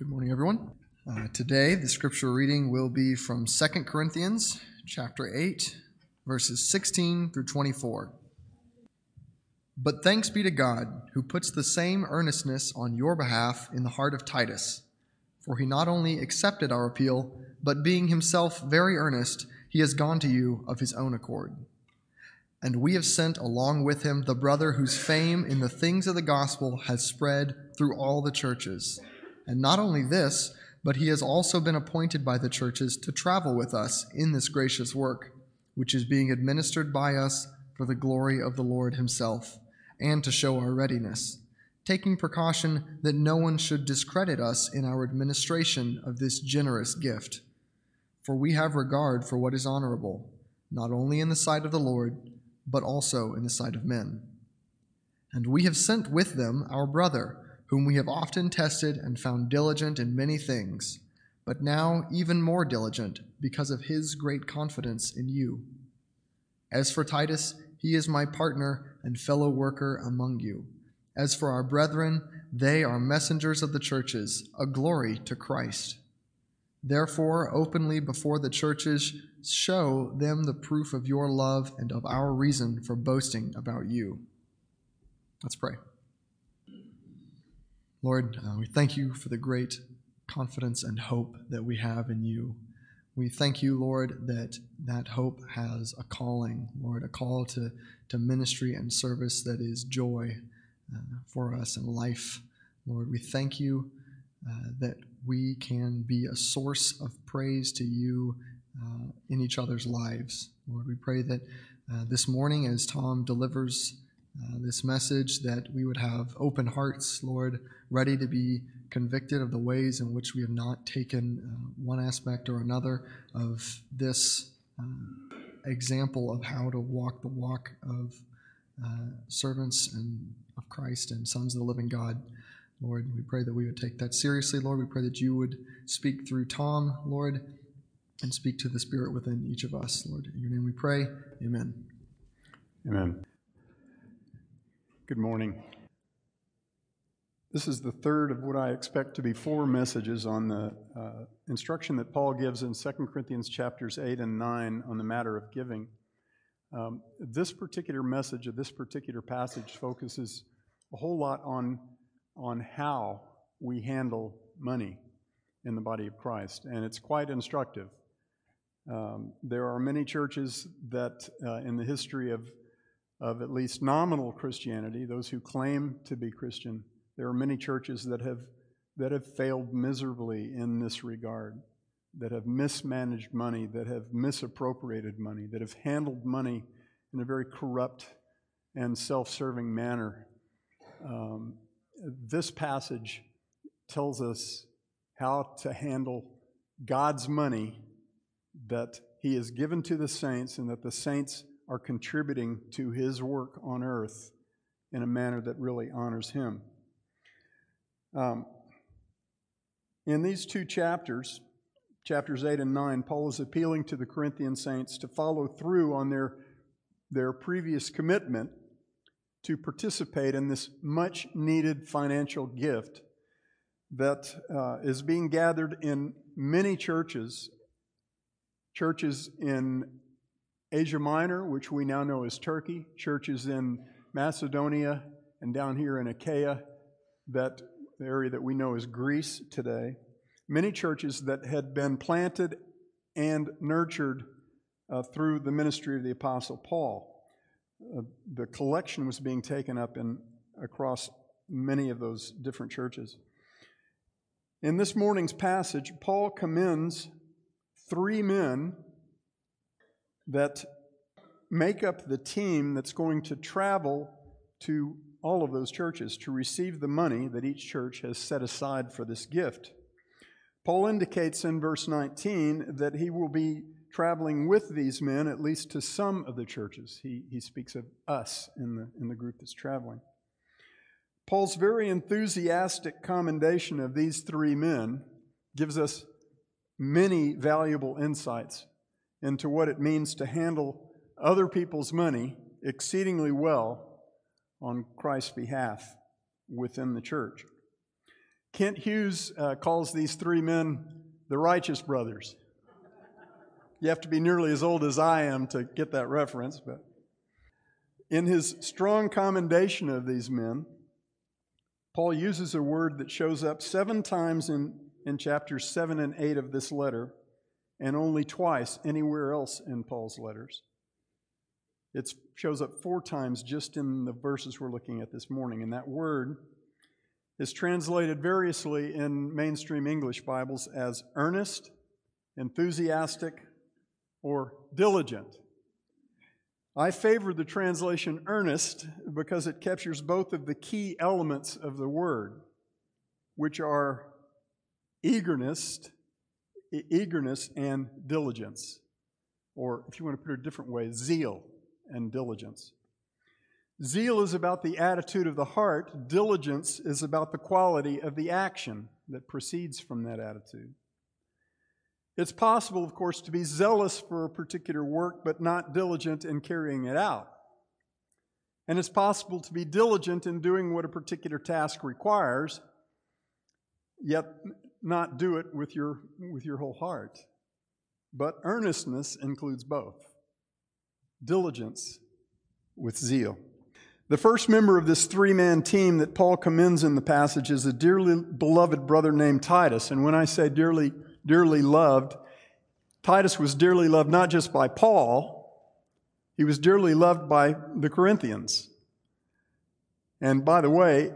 Good morning, everyone. Uh, today, the scripture reading will be from 2 Corinthians chapter 8, verses 16 through 24. But thanks be to God, who puts the same earnestness on your behalf in the heart of Titus. For he not only accepted our appeal, but being himself very earnest, he has gone to you of his own accord. And we have sent along with him the brother whose fame in the things of the gospel has spread through all the churches. And not only this, but he has also been appointed by the churches to travel with us in this gracious work, which is being administered by us for the glory of the Lord himself, and to show our readiness, taking precaution that no one should discredit us in our administration of this generous gift. For we have regard for what is honorable, not only in the sight of the Lord, but also in the sight of men. And we have sent with them our brother, whom we have often tested and found diligent in many things, but now even more diligent because of his great confidence in you. As for Titus, he is my partner and fellow worker among you. As for our brethren, they are messengers of the churches, a glory to Christ. Therefore, openly before the churches, show them the proof of your love and of our reason for boasting about you. Let's pray. Lord, uh, we thank you for the great confidence and hope that we have in you. We thank you, Lord, that that hope has a calling, Lord, a call to, to ministry and service that is joy uh, for us and life. Lord, we thank you uh, that we can be a source of praise to you uh, in each other's lives. Lord, we pray that uh, this morning, as Tom delivers uh, this message, that we would have open hearts, Lord, ready to be convicted of the ways in which we have not taken uh, one aspect or another of this uh, example of how to walk the walk of uh, servants and of Christ and sons of the living God. Lord, we pray that we would take that seriously, Lord. We pray that you would speak through Tom, Lord, and speak to the Spirit within each of us, Lord. In your name we pray. Amen. Amen. Good morning. This is the third of what I expect to be four messages on the uh, instruction that Paul gives in 2 Corinthians chapters 8 and 9 on the matter of giving. Um, this particular message of this particular passage focuses a whole lot on, on how we handle money in the body of Christ, and it's quite instructive. Um, there are many churches that, uh, in the history of, of at least nominal Christianity, those who claim to be Christian, there are many churches that have, that have failed miserably in this regard, that have mismanaged money, that have misappropriated money, that have handled money in a very corrupt and self serving manner. Um, this passage tells us how to handle God's money that He has given to the saints and that the saints are contributing to His work on earth in a manner that really honors Him. Um, in these two chapters, chapters 8 and 9, Paul is appealing to the Corinthian saints to follow through on their, their previous commitment to participate in this much needed financial gift that uh, is being gathered in many churches, churches in Asia Minor, which we now know as Turkey, churches in Macedonia and down here in Achaia that the area that we know as Greece today, many churches that had been planted and nurtured uh, through the ministry of the Apostle Paul. Uh, the collection was being taken up in, across many of those different churches. In this morning's passage, Paul commends three men that make up the team that's going to travel to all of those churches to receive the money that each church has set aside for this gift. Paul indicates in verse 19 that he will be traveling with these men, at least to some of the churches. He, he speaks of us in the, in the group that's traveling. Paul's very enthusiastic commendation of these three men gives us many valuable insights into what it means to handle other people's money exceedingly well on Christ's behalf within the church. Kent Hughes uh, calls these three men the righteous brothers. You have to be nearly as old as I am to get that reference, but in his strong commendation of these men, Paul uses a word that shows up seven times in, in chapters 7 and 8 of this letter, and only twice anywhere else in Paul's letters. It shows up four times just in the verses we're looking at this morning, and that word is translated variously in mainstream English Bibles as earnest, enthusiastic, or diligent. I favor the translation earnest because it captures both of the key elements of the word, which are eagerness, eagerness and diligence, or if you want to put it a different way, zeal and diligence. Zeal is about the attitude of the heart, diligence is about the quality of the action that proceeds from that attitude. It's possible, of course, to be zealous for a particular work but not diligent in carrying it out. And it's possible to be diligent in doing what a particular task requires, yet not do it with your, with your whole heart. But earnestness includes both diligence with zeal. The first member of this three man team that Paul commends in the passage is a dearly beloved brother named Titus. And when I say dearly dearly loved. Titus was dearly loved not just by Paul, he was dearly loved by the Corinthians. And by the way,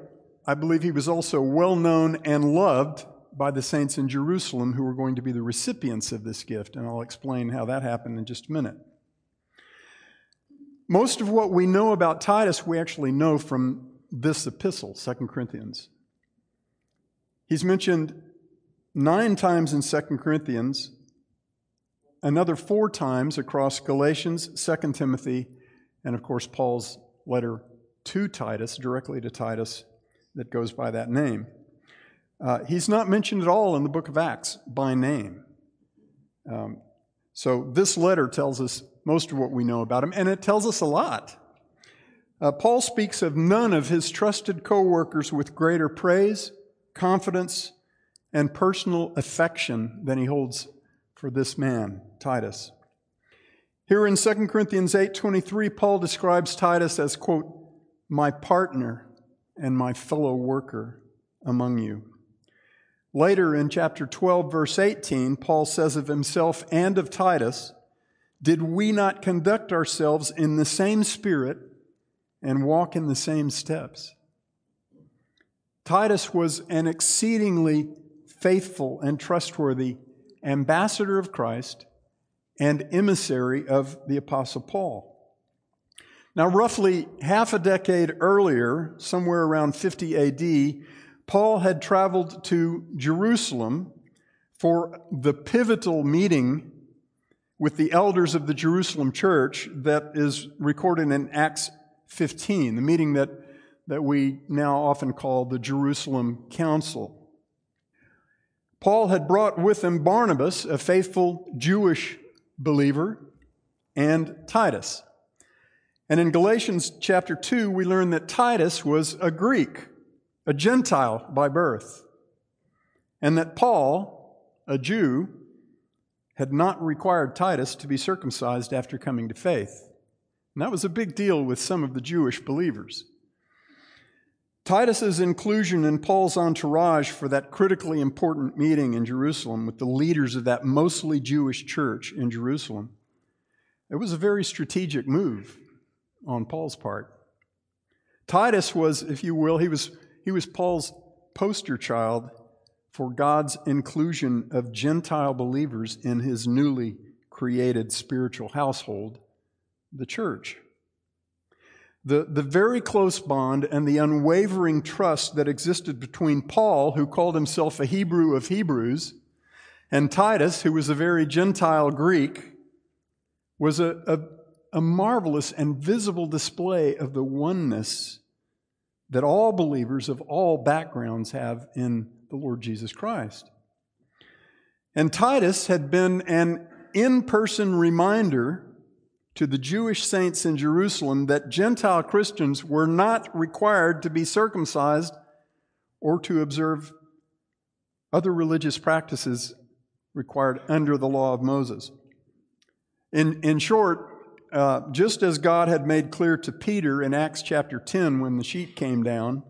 I believe he was also well known and loved by the saints in Jerusalem who were going to be the recipients of this gift. And I'll explain how that happened in just a minute. Most of what we know about Titus, we actually know from this epistle, 2 Corinthians. He's mentioned nine times in 2 Corinthians, another four times across Galatians, 2 Timothy, and of course, Paul's letter to Titus, directly to Titus, that goes by that name. Uh, he's not mentioned at all in the book of Acts by name. Um, so this letter tells us most of what we know about him, and it tells us a lot. Uh, Paul speaks of none of his trusted co workers with greater praise, confidence, and personal affection than he holds for this man, Titus. Here in 2 Corinthians 8:23, Paul describes Titus as, quote, my partner and my fellow worker among you. Later in chapter 12, verse 18, Paul says of himself and of Titus, Did we not conduct ourselves in the same spirit and walk in the same steps? Titus was an exceedingly faithful and trustworthy ambassador of Christ and emissary of the Apostle Paul. Now, roughly half a decade earlier, somewhere around 50 AD, Paul had traveled to Jerusalem for the pivotal meeting with the elders of the Jerusalem church that is recorded in Acts 15, the meeting that, that we now often call the Jerusalem Council. Paul had brought with him Barnabas, a faithful Jewish believer, and Titus. And in Galatians chapter 2, we learn that Titus was a Greek, a Gentile by birth, and that Paul, a Jew, had not required Titus to be circumcised after coming to faith. And that was a big deal with some of the Jewish believers. Titus's inclusion in Paul's entourage for that critically important meeting in Jerusalem with the leaders of that mostly Jewish church in Jerusalem, it was a very strategic move on Paul's part. Titus was, if you will, he was, he was Paul's poster child for God's inclusion of Gentile believers in his newly created spiritual household, the church. The, the very close bond and the unwavering trust that existed between Paul, who called himself a Hebrew of Hebrews, and Titus, who was a very Gentile Greek, was a, a, a marvelous and visible display of the oneness that all believers of all backgrounds have in the Lord Jesus Christ. And Titus had been an in person reminder to the Jewish saints in Jerusalem that Gentile Christians were not required to be circumcised or to observe other religious practices required under the law of Moses. In, in short, uh, just as God had made clear to Peter in Acts chapter 10 when the sheet came down,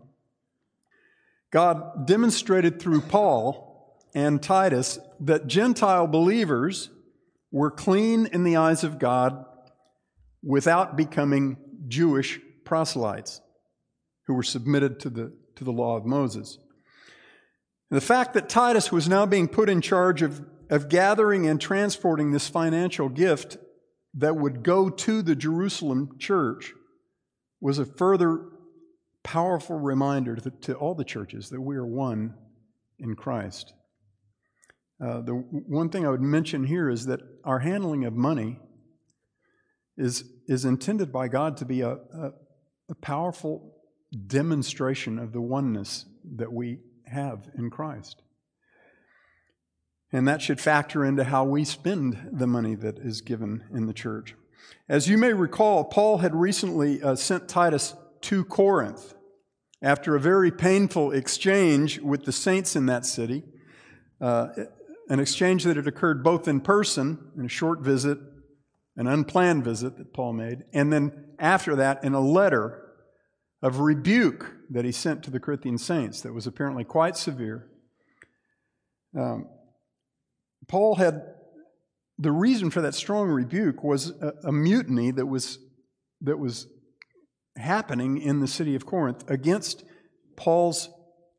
God demonstrated through Paul and Titus that Gentile believers were clean in the eyes of God without becoming Jewish proselytes who were submitted to the, to the law of Moses. The fact that Titus was now being put in charge of, of gathering and transporting this financial gift that would go to the Jerusalem church was a further powerful reminder to, to all the churches that we are one in Christ. Uh, the one thing I would mention here is that our handling of money is, is intended by God to be a, a, a powerful demonstration of the oneness that we have in Christ. And that should factor into how we spend the money that is given in the church. As you may recall, Paul had recently uh, sent Titus to Corinth after a very painful exchange with the saints in that city, uh, an exchange that had occurred both in person, in a short visit, an unplanned visit that Paul made, and then after that in a letter of rebuke that he sent to the Corinthian saints that was apparently quite severe. Um, Paul had the reason for that strong rebuke was a, a mutiny that was that was happening in the city of Corinth against Paul's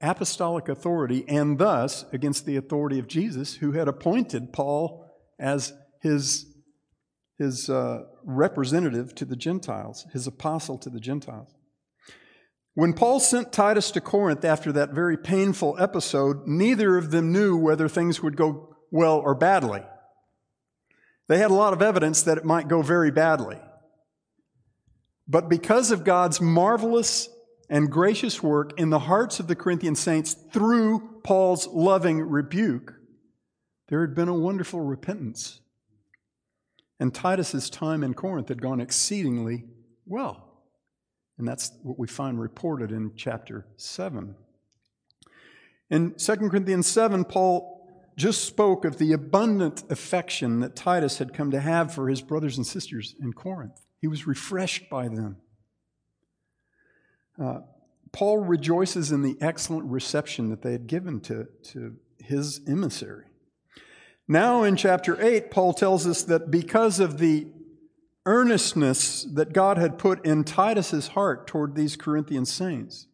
apostolic authority and thus against the authority of Jesus, who had appointed Paul as his, his uh, representative to the Gentiles, his apostle to the Gentiles. When Paul sent Titus to Corinth after that very painful episode, neither of them knew whether things would go well or badly. They had a lot of evidence that it might go very badly. But because of God's marvelous and gracious work in the hearts of the Corinthian saints through Paul's loving rebuke, there had been a wonderful repentance. And Titus's time in Corinth had gone exceedingly well. And that's what we find reported in chapter 7. In 2 Corinthians 7, Paul just spoke of the abundant affection that Titus had come to have for his brothers and sisters in Corinth. He was refreshed by them. Uh, Paul rejoices in the excellent reception that they had given to, to his emissary. Now, in chapter 8, Paul tells us that because of the earnestness that God had put in Titus's heart toward these Corinthian saints,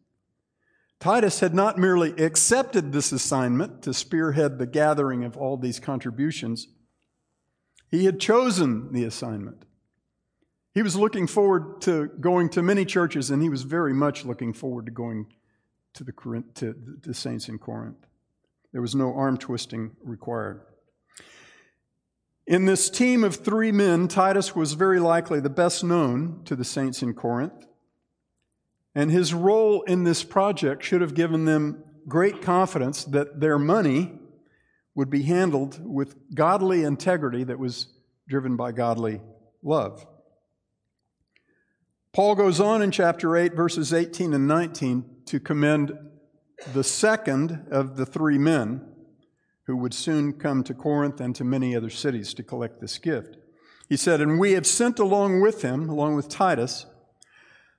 Titus had not merely accepted this assignment to spearhead the gathering of all these contributions, he had chosen the assignment. He was looking forward to going to many churches, and he was very much looking forward to going to the, to the saints in Corinth. There was no arm twisting required. In this team of three men, Titus was very likely the best known to the saints in Corinth. And his role in this project should have given them great confidence that their money would be handled with godly integrity that was driven by godly love. Paul goes on in chapter 8, verses 18 and 19, to commend the second of the three men who would soon come to Corinth and to many other cities to collect this gift. He said, And we have sent along with him, along with Titus,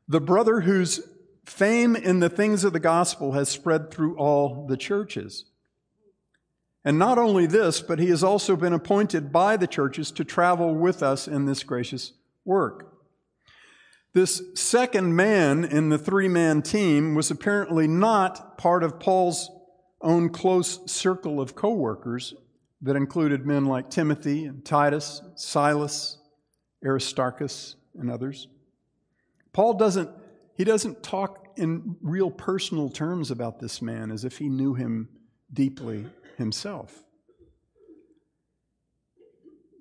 the brother whose fame in the things of the gospel has spread through all the churches. And not only this, but he has also been appointed by the churches to travel with us in this gracious work. This second man in the three man team was apparently not part of Paul's own close circle of co workers that included men like Timothy and Titus, Silas, Aristarchus, and others. Paul doesn't, he doesn't talk in real personal terms about this man as if he knew him deeply himself.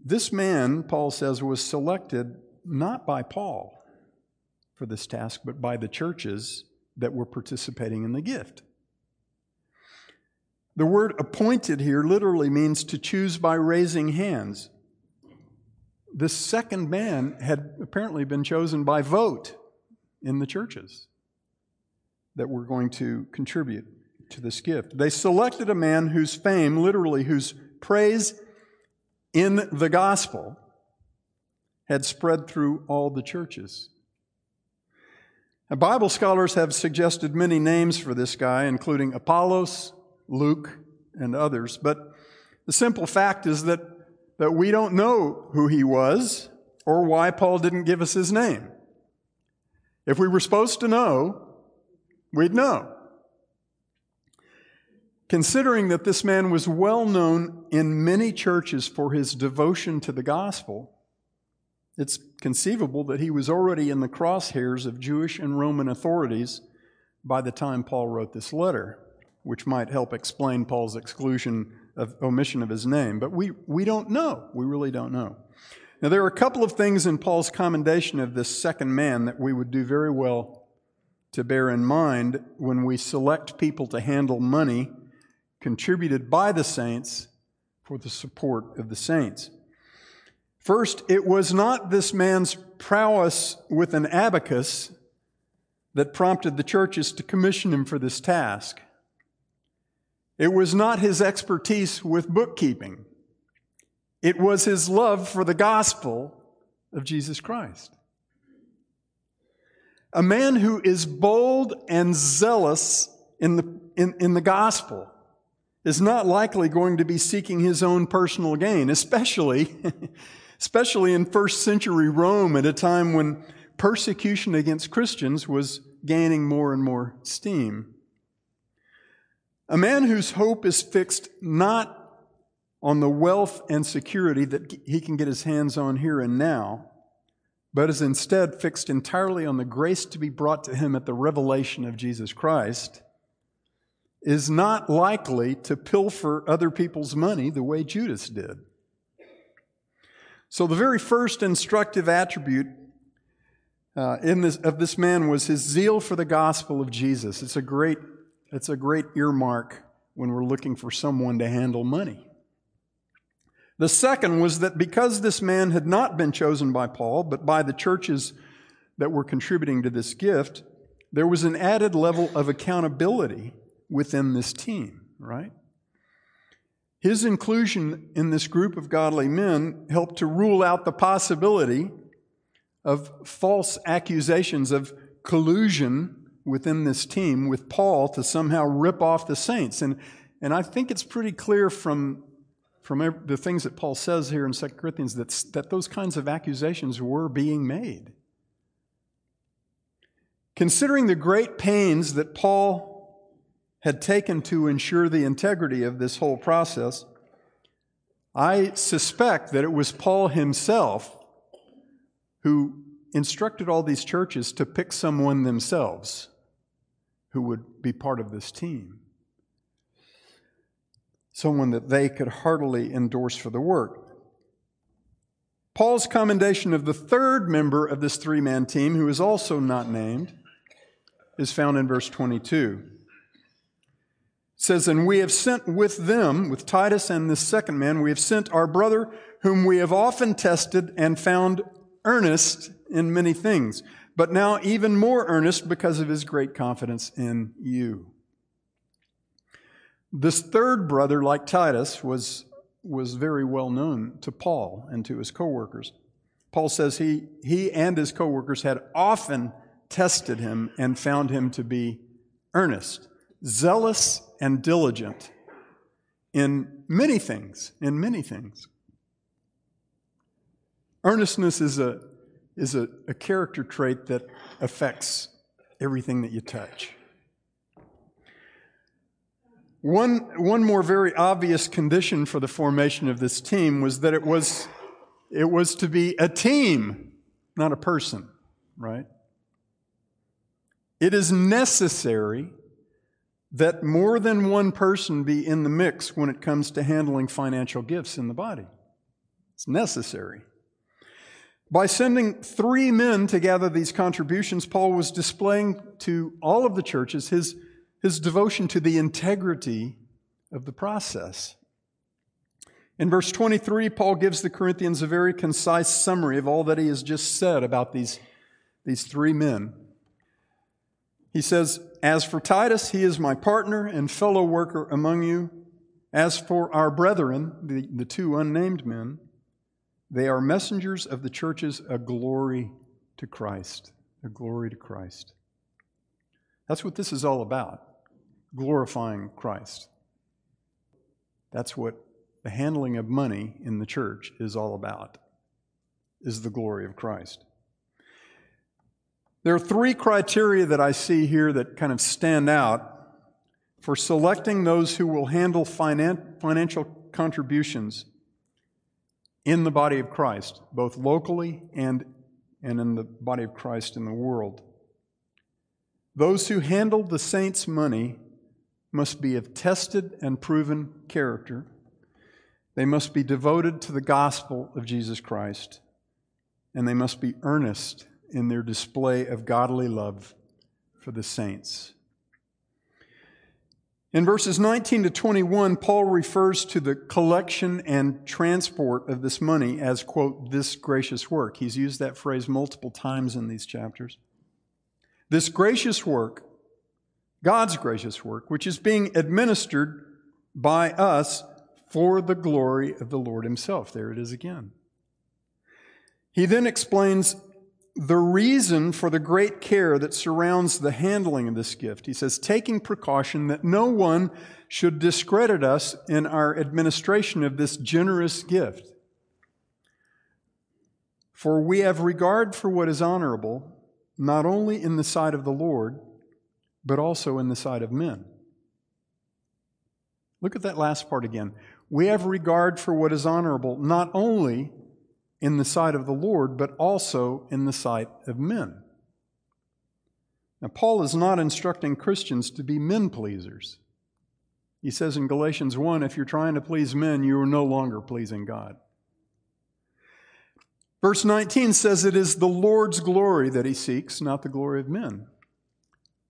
This man, Paul says, was selected not by Paul for this task, but by the churches that were participating in the gift. The word appointed here literally means to choose by raising hands. This second man had apparently been chosen by vote in the churches that were going to contribute to this gift. They selected a man whose fame, literally, whose praise in the gospel had spread through all the churches. Now, Bible scholars have suggested many names for this guy, including Apollos, Luke, and others, but the simple fact is that, that we don't know who he was or why Paul didn't give us his name. If we were supposed to know, we'd know. Considering that this man was well known in many churches for his devotion to the gospel, it's conceivable that he was already in the crosshairs of Jewish and Roman authorities by the time Paul wrote this letter, which might help explain Paul's exclusion of omission of his name. But we, we don't know. We really don't know. Now, there are a couple of things in Paul's commendation of this second man that we would do very well to bear in mind when we select people to handle money contributed by the saints for the support of the saints. First, it was not this man's prowess with an abacus that prompted the churches to commission him for this task. It was not his expertise with bookkeeping. It was his love for the gospel of Jesus Christ. A man who is bold and zealous in the, in, in the gospel is not likely going to be seeking his own personal gain, especially, especially in first century Rome at a time when persecution against Christians was gaining more and more steam. A man whose hope is fixed not on the wealth and security that he can get his hands on here and now, but is instead fixed entirely on the grace to be brought to him at the revelation of Jesus Christ, is not likely to pilfer other people's money the way Judas did. So, the very first instructive attribute uh, in this, of this man was his zeal for the gospel of Jesus. It's a great, it's a great earmark when we're looking for someone to handle money. The second was that because this man had not been chosen by Paul, but by the churches that were contributing to this gift, there was an added level of accountability within this team, right? His inclusion in this group of godly men helped to rule out the possibility of false accusations of collusion within this team with Paul to somehow rip off the saints. And, and I think it's pretty clear from from the things that Paul says here in 2 Corinthians that, that those kinds of accusations were being made. Considering the great pains that Paul had taken to ensure the integrity of this whole process, I suspect that it was Paul himself who instructed all these churches to pick someone themselves who would be part of this team someone that they could heartily endorse for the work. Paul's commendation of the third member of this three man team, who is also not named, is found in verse 22. It says, And we have sent with them, with Titus and this second man, we have sent our brother, whom we have often tested and found earnest in many things, but now even more earnest because of his great confidence in you. This third brother, like Titus, was, was very well known to Paul and to his coworkers. Paul says he, he and his coworkers had often tested him and found him to be earnest, zealous, and diligent in many things, in many things. Earnestness is a, is a, a character trait that affects everything that you touch. One, one more very obvious condition for the formation of this team was that it was, it was to be a team, not a person, right? It is necessary that more than one person be in the mix when it comes to handling financial gifts in the body. It's necessary. By sending three men to gather these contributions, Paul was displaying to all of the churches his his devotion to the integrity of the process. In verse 23, Paul gives the Corinthians a very concise summary of all that he has just said about these, these three men. He says, As for Titus, he is my partner and fellow worker among you. As for our brethren, the, the two unnamed men, they are messengers of the churches, a glory to Christ. A glory to Christ. That's what this is all about glorifying Christ. That's what the handling of money in the church is all about, is the glory of Christ. There are three criteria that I see here that kind of stand out for selecting those who will handle finan- financial contributions in the body of Christ, both locally and, and in the body of Christ in the world. Those who handle the saints' money must be of tested and proven character. They must be devoted to the gospel of Jesus Christ, and they must be earnest in their display of godly love for the saints. In verses 19 to 21, Paul refers to the collection and transport of this money as, quote, this gracious work. He's used that phrase multiple times in these chapters. This gracious work, God's gracious work, which is being administered by us for the glory of the Lord Himself. There it is again. He then explains the reason for the great care that surrounds the handling of this gift. He says, taking precaution that no one should discredit us in our administration of this generous gift. For we have regard for what is honorable, not only in the sight of the Lord, but also in the sight of men. Look at that last part again. We have regard for what is honorable, not only in the sight of the Lord, but also in the sight of men. Now, Paul is not instructing Christians to be men pleasers. He says in Galatians 1 if you're trying to please men, you are no longer pleasing God. Verse 19 says it is the Lord's glory that he seeks, not the glory of men.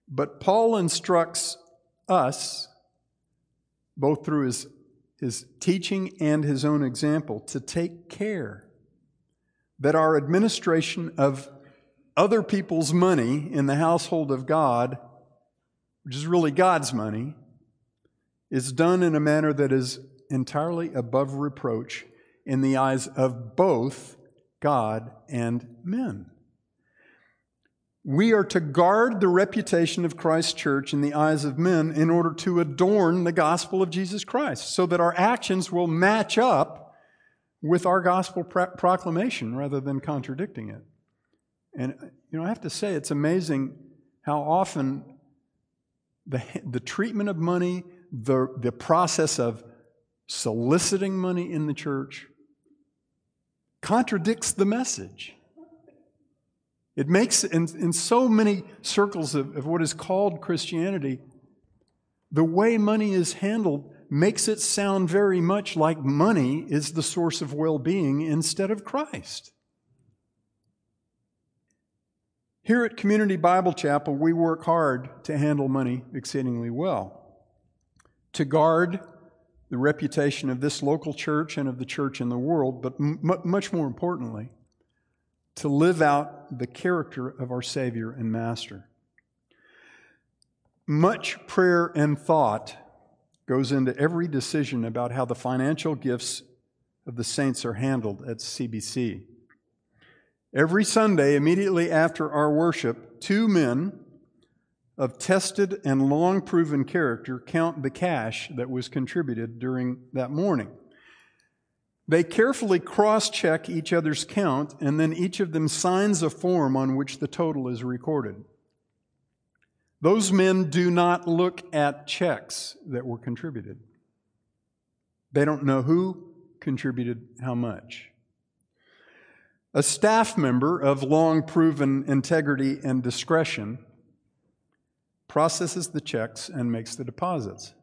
But Paul instructs us, both through his, his teaching and his own example, to take care that our administration of other people's money in the household of God, which is really God's money, is done in a manner that is entirely above reproach in the eyes of both God and men. We are to guard the reputation of Christ's church in the eyes of men in order to adorn the gospel of Jesus Christ so that our actions will match up with our gospel pro- proclamation rather than contradicting it. And, you know, I have to say, it's amazing how often the, the treatment of money, the, the process of soliciting money in the church, contradicts the message. It makes, in, in so many circles of, of what is called Christianity, the way money is handled makes it sound very much like money is the source of well being instead of Christ. Here at Community Bible Chapel, we work hard to handle money exceedingly well, to guard the reputation of this local church and of the church in the world, but m- much more importantly, to live out the character of our Savior and Master. Much prayer and thought goes into every decision about how the financial gifts of the saints are handled at CBC. Every Sunday, immediately after our worship, two men of tested and long proven character count the cash that was contributed during that morning. They carefully cross check each other's count, and then each of them signs a form on which the total is recorded. Those men do not look at checks that were contributed. They don't know who contributed how much. A staff member of long proven integrity and discretion processes the checks and makes the deposits.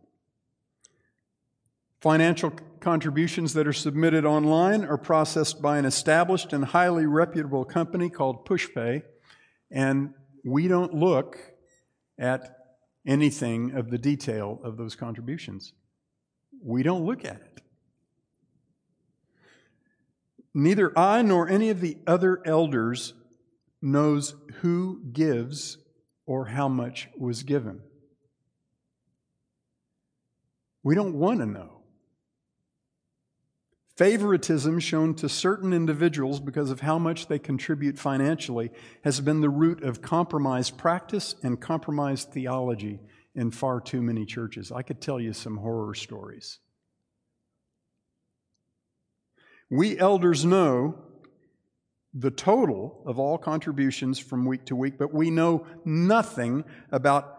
Financial contributions that are submitted online are processed by an established and highly reputable company called PushPay, and we don't look at anything of the detail of those contributions. We don't look at it. Neither I nor any of the other elders knows who gives or how much was given. We don't want to know. Favoritism shown to certain individuals because of how much they contribute financially has been the root of compromised practice and compromised theology in far too many churches. I could tell you some horror stories. We elders know the total of all contributions from week to week, but we know nothing about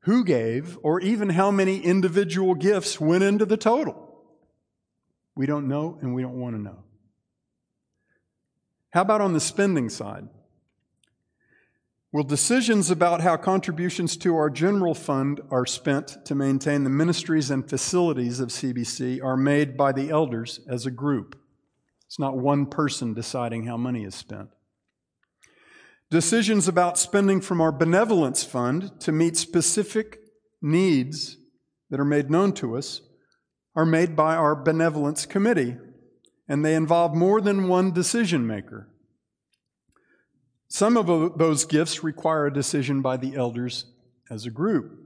who gave or even how many individual gifts went into the total. We don't know and we don't want to know. How about on the spending side? Well, decisions about how contributions to our general fund are spent to maintain the ministries and facilities of CBC are made by the elders as a group. It's not one person deciding how money is spent. Decisions about spending from our benevolence fund to meet specific needs that are made known to us are made by our benevolence committee, and they involve more than one decision maker. Some of those gifts require a decision by the elders as a group.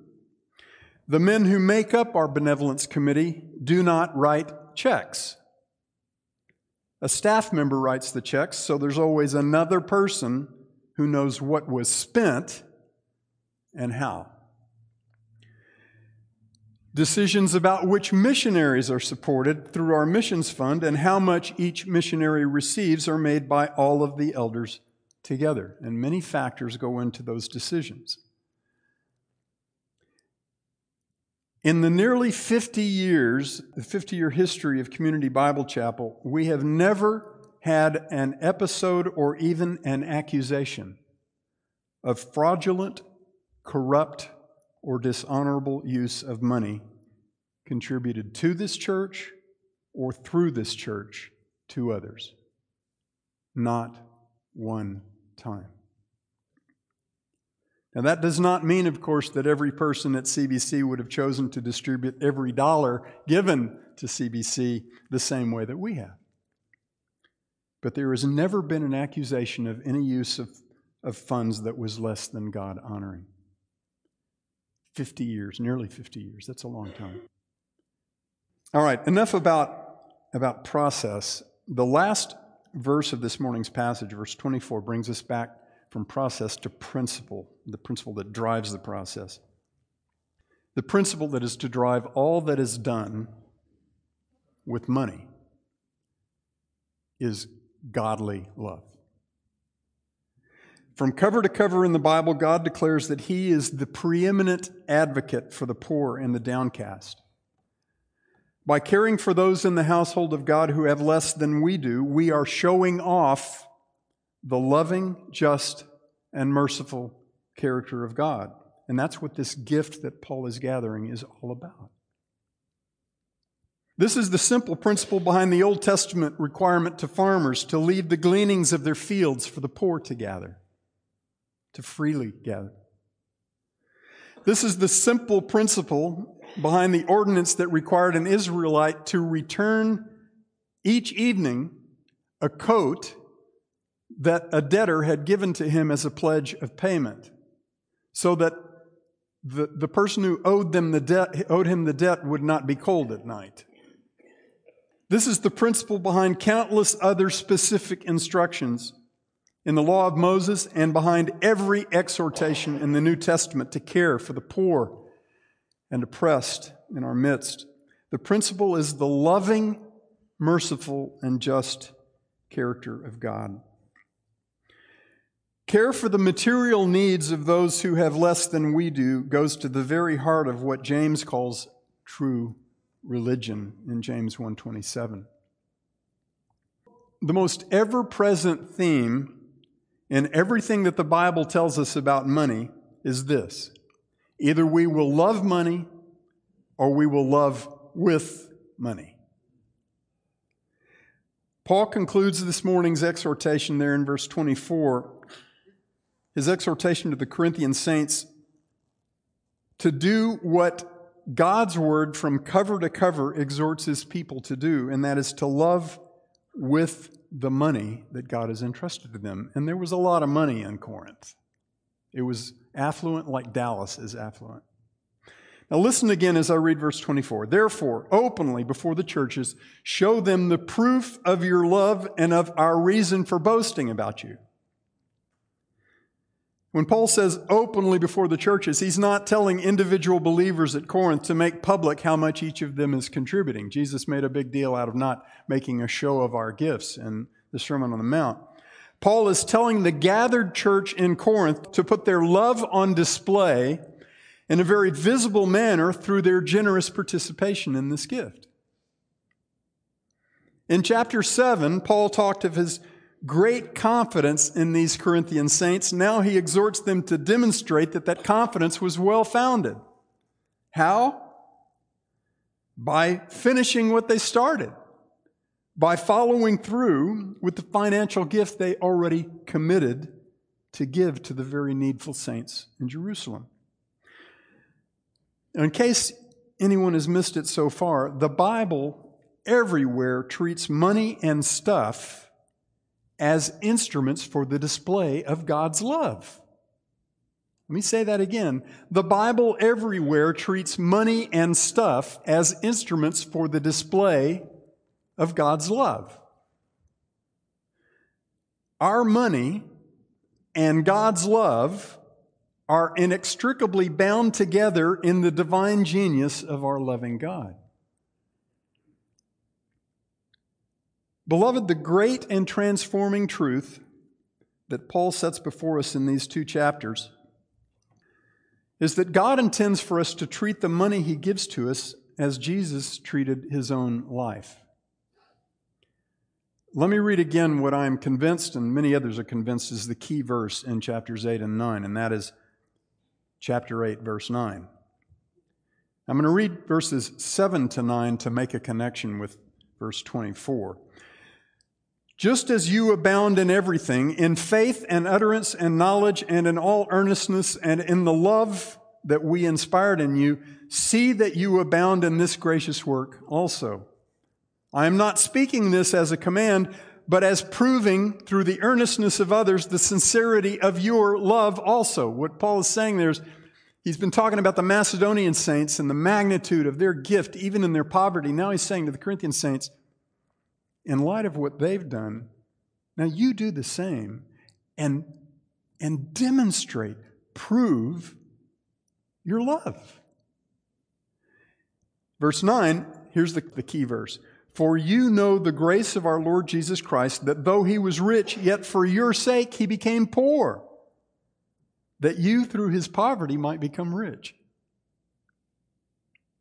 The men who make up our benevolence committee do not write checks. A staff member writes the checks, so there's always another person who knows what was spent and how. Decisions about which missionaries are supported through our missions fund and how much each missionary receives are made by all of the elders together. And many factors go into those decisions. In the nearly 50 years, the 50 year history of Community Bible Chapel, we have never had an episode or even an accusation of fraudulent, corrupt, or dishonorable use of money contributed to this church or through this church to others. Not one time. Now, that does not mean, of course, that every person at CBC would have chosen to distribute every dollar given to CBC the same way that we have. But there has never been an accusation of any use of, of funds that was less than God honoring. 50 years, nearly 50 years. That's a long time. All right, enough about, about process. The last verse of this morning's passage, verse 24, brings us back from process to principle, the principle that drives the process. The principle that is to drive all that is done with money is godly love. From cover to cover in the Bible, God declares that He is the preeminent advocate for the poor and the downcast. By caring for those in the household of God who have less than we do, we are showing off the loving, just, and merciful character of God. And that's what this gift that Paul is gathering is all about. This is the simple principle behind the Old Testament requirement to farmers to leave the gleanings of their fields for the poor to gather to freely gather. This is the simple principle behind the ordinance that required an Israelite to return each evening a coat that a debtor had given to him as a pledge of payment, so that the, the person who owed them the debt owed him the debt would not be cold at night. This is the principle behind countless other specific instructions in the law of Moses and behind every exhortation in the New Testament to care for the poor and oppressed in our midst. The principle is the loving, merciful, and just character of God. Care for the material needs of those who have less than we do goes to the very heart of what James calls true religion in James 1:27. The most ever-present theme in everything that the Bible tells us about money is this either we will love money or we will love with money. Paul concludes this morning's exhortation there in verse 24. His exhortation to the Corinthian saints to do what God's word from cover to cover exhorts his people to do, and that is to love with the money that God has entrusted to them. And there was a lot of money in Corinth. It was affluent like Dallas is affluent. Now, listen again as I read verse 24. Therefore, openly before the churches, show them the proof of your love and of our reason for boasting about you. When Paul says openly before the churches, he's not telling individual believers at Corinth to make public how much each of them is contributing. Jesus made a big deal out of not making a show of our gifts in the Sermon on the Mount. Paul is telling the gathered church in Corinth to put their love on display in a very visible manner through their generous participation in this gift. In chapter 7, Paul talked of his great confidence in these Corinthian saints. Now he exhorts them to demonstrate that that confidence was well founded. How? By finishing what they started, by following through with the financial gift they already committed to give to the very needful saints in Jerusalem. In case anyone has missed it so far, the Bible everywhere treats money and stuff as instruments for the display of God's love. Let me say that again. The Bible everywhere treats money and stuff as instruments for the display of God's love. Our money and God's love are inextricably bound together in the divine genius of our loving God. Beloved, the great and transforming truth that Paul sets before us in these two chapters is that God intends for us to treat the money he gives to us as Jesus treated his own life. Let me read again what I am convinced, and many others are convinced, is the key verse in chapters 8 and 9, and that is chapter 8, verse 9. I'm going to read verses 7 to 9 to make a connection with verse 24. Just as you abound in everything, in faith and utterance and knowledge and in all earnestness and in the love that we inspired in you, see that you abound in this gracious work also. I am not speaking this as a command, but as proving through the earnestness of others the sincerity of your love also. What Paul is saying there is he's been talking about the Macedonian saints and the magnitude of their gift, even in their poverty. Now he's saying to the Corinthian saints, in light of what they've done, now you do the same and, and demonstrate, prove your love. Verse 9, here's the, the key verse. For you know the grace of our Lord Jesus Christ, that though he was rich, yet for your sake he became poor, that you through his poverty might become rich.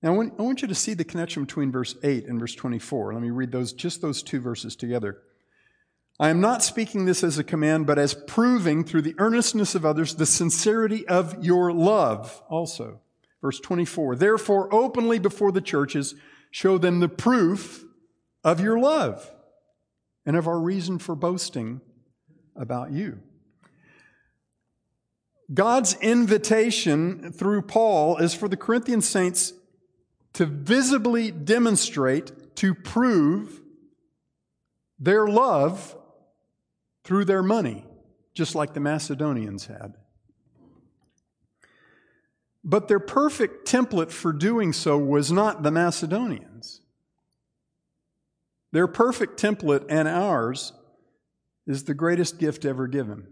Now, I want you to see the connection between verse 8 and verse 24. Let me read those, just those two verses together. I am not speaking this as a command, but as proving through the earnestness of others the sincerity of your love also. Verse 24. Therefore, openly before the churches, show them the proof of your love and of our reason for boasting about you. God's invitation through Paul is for the Corinthian saints to visibly demonstrate, to prove their love through their money, just like the Macedonians had. But their perfect template for doing so was not the Macedonians. Their perfect template and ours is the greatest gift ever given.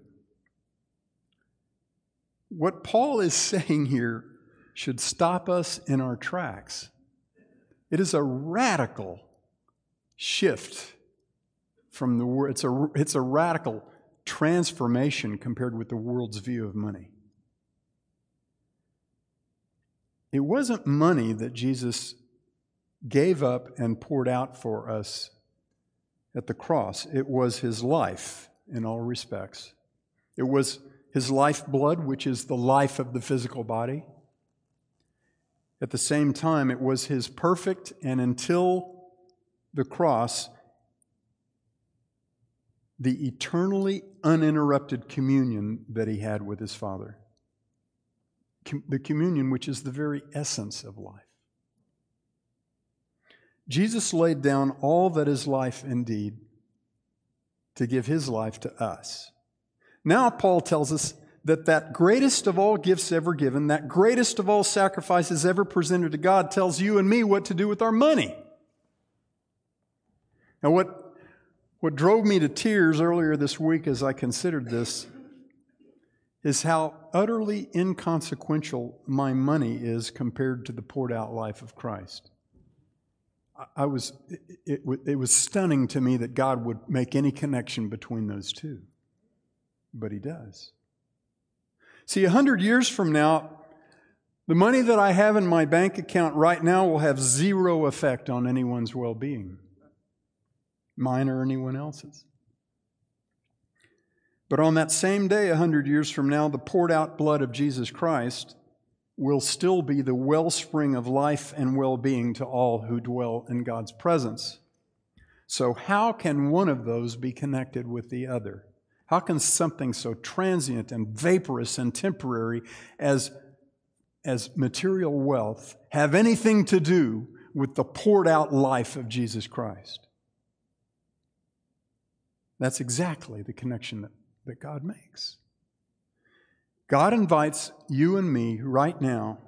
What Paul is saying here should stop us in our tracks. It is a radical shift from the world. It's a, it's a radical transformation compared with the world's view of money. It wasn't money that Jesus gave up and poured out for us at the cross, it was his life in all respects. It was his lifeblood, which is the life of the physical body. At the same time, it was his perfect and until the cross, the eternally uninterrupted communion that he had with his Father. the communion which is the very essence of life. Jesus laid down all that is life indeed to give his life to us. Now, Paul tells us that that greatest of all gifts ever given, that greatest of all sacrifices ever presented to God, tells you and me what to do with our money. Now, what, what drove me to tears earlier this week as I considered this is how utterly inconsequential my money is compared to the poured out life of Christ. I was, it, it, it was stunning to me that God would make any connection between those two. But He does. See, a hundred years from now, the money that I have in my bank account right now will have zero effect on anyone's well being, mine or anyone else's. But on that same day, a hundred years from now, the poured out blood of Jesus Christ will still be the wellspring of life and well being to all who dwell in God's presence. So, how can one of those be connected with the other? How can something so transient and vaporous and temporary as, as material wealth have anything to do with the poured out life of Jesus Christ? That's exactly the connection that, that God makes. God invites you and me right now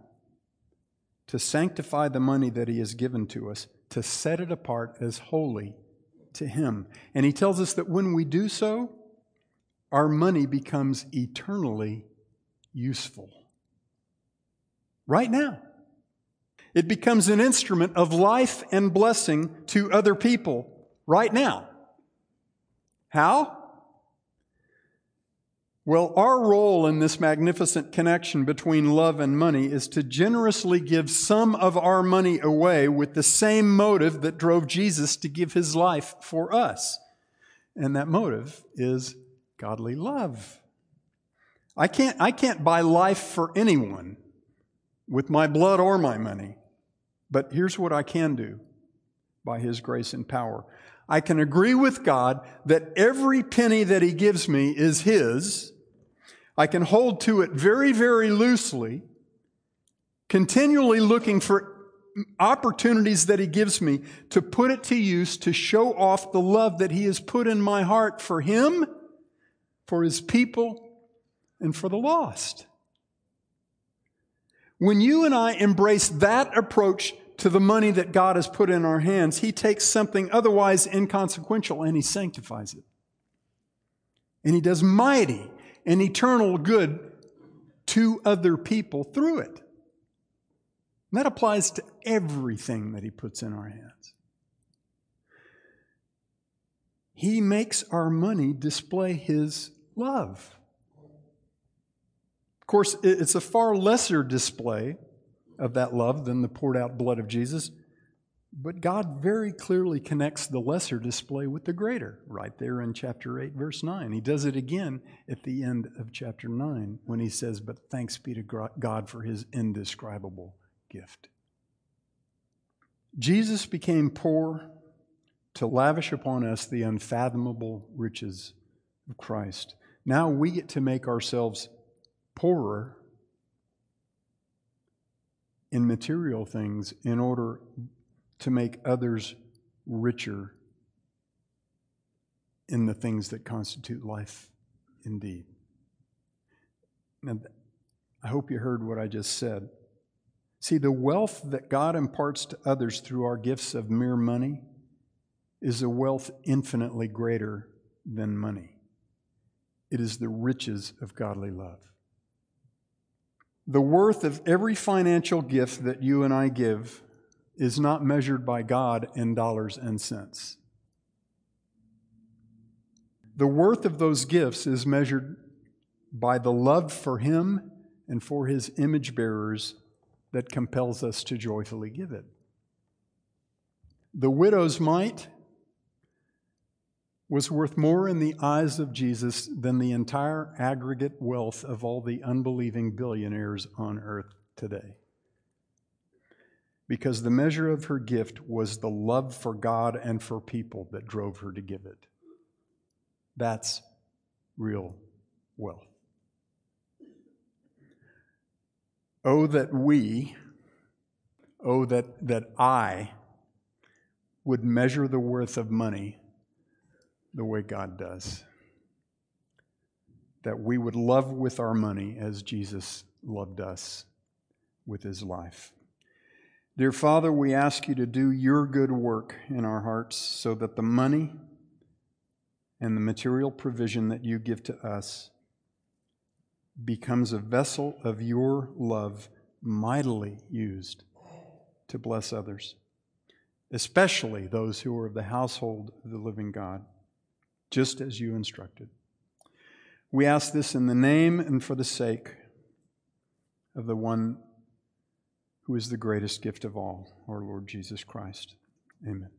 to sanctify the money that He has given to us, to set it apart as holy to Him. And He tells us that when we do so, our money becomes eternally useful. Right now. It becomes an instrument of life and blessing to other people right now. How? Well, our role in this magnificent connection between love and money is to generously give some of our money away with the same motive that drove Jesus to give his life for us. And that motive is godly love. I can't, I can't buy life for anyone with my blood or my money. But here's what I can do by His grace and power I can agree with God that every penny that He gives me is His I can hold to it very, very loosely, continually looking for opportunities that He gives me to put it to use to show off the love that He has put in my heart for Him, for His people, and for the lost. When you and I embrace that approach to the money that God has put in our hands, He takes something otherwise inconsequential and He sanctifies it. And He does mighty and eternal good to other people through it. And that applies to everything that He puts in our hands. He makes our money display His love. Of course, it's a far lesser display of that love than the poured out blood of Jesus. But God very clearly connects the lesser display with the greater right there in chapter 8, verse 9. He does it again at the end of chapter 9 when he says, But thanks be to God for his indescribable gift. Jesus became poor to lavish upon us the unfathomable riches of Christ. Now we get to make ourselves poorer in material things in order to make others richer in the things that constitute life indeed. Now, I hope you heard what I just said. See, the wealth that God imparts to others through our gifts of mere money is a wealth infinitely greater than money. It is the riches of godly love. The worth of every financial gift that you and I give is not measured by God in dollars and cents. The worth of those gifts is measured by the love for Him and for His image bearers that compels us to joyfully give it. The widow's mite was worth more in the eyes of Jesus than the entire aggregate wealth of all the unbelieving billionaires on earth today because the measure of her gift was the love for God and for people that drove her to give it. That's real wealth. Oh, that we, oh, that, that I would measure the worth of money the way God does. that we would love with our money as Jesus loved us with his life. Dear Father, we ask you to do your good work in our hearts so that the money and the material provision that you give to us becomes a vessel of your love mightily used to bless others, especially those who are of the household of the living God, just as you instructed. We ask this in the name and for the sake of the one who is the greatest gift of all, our Lord Jesus Christ. Amen.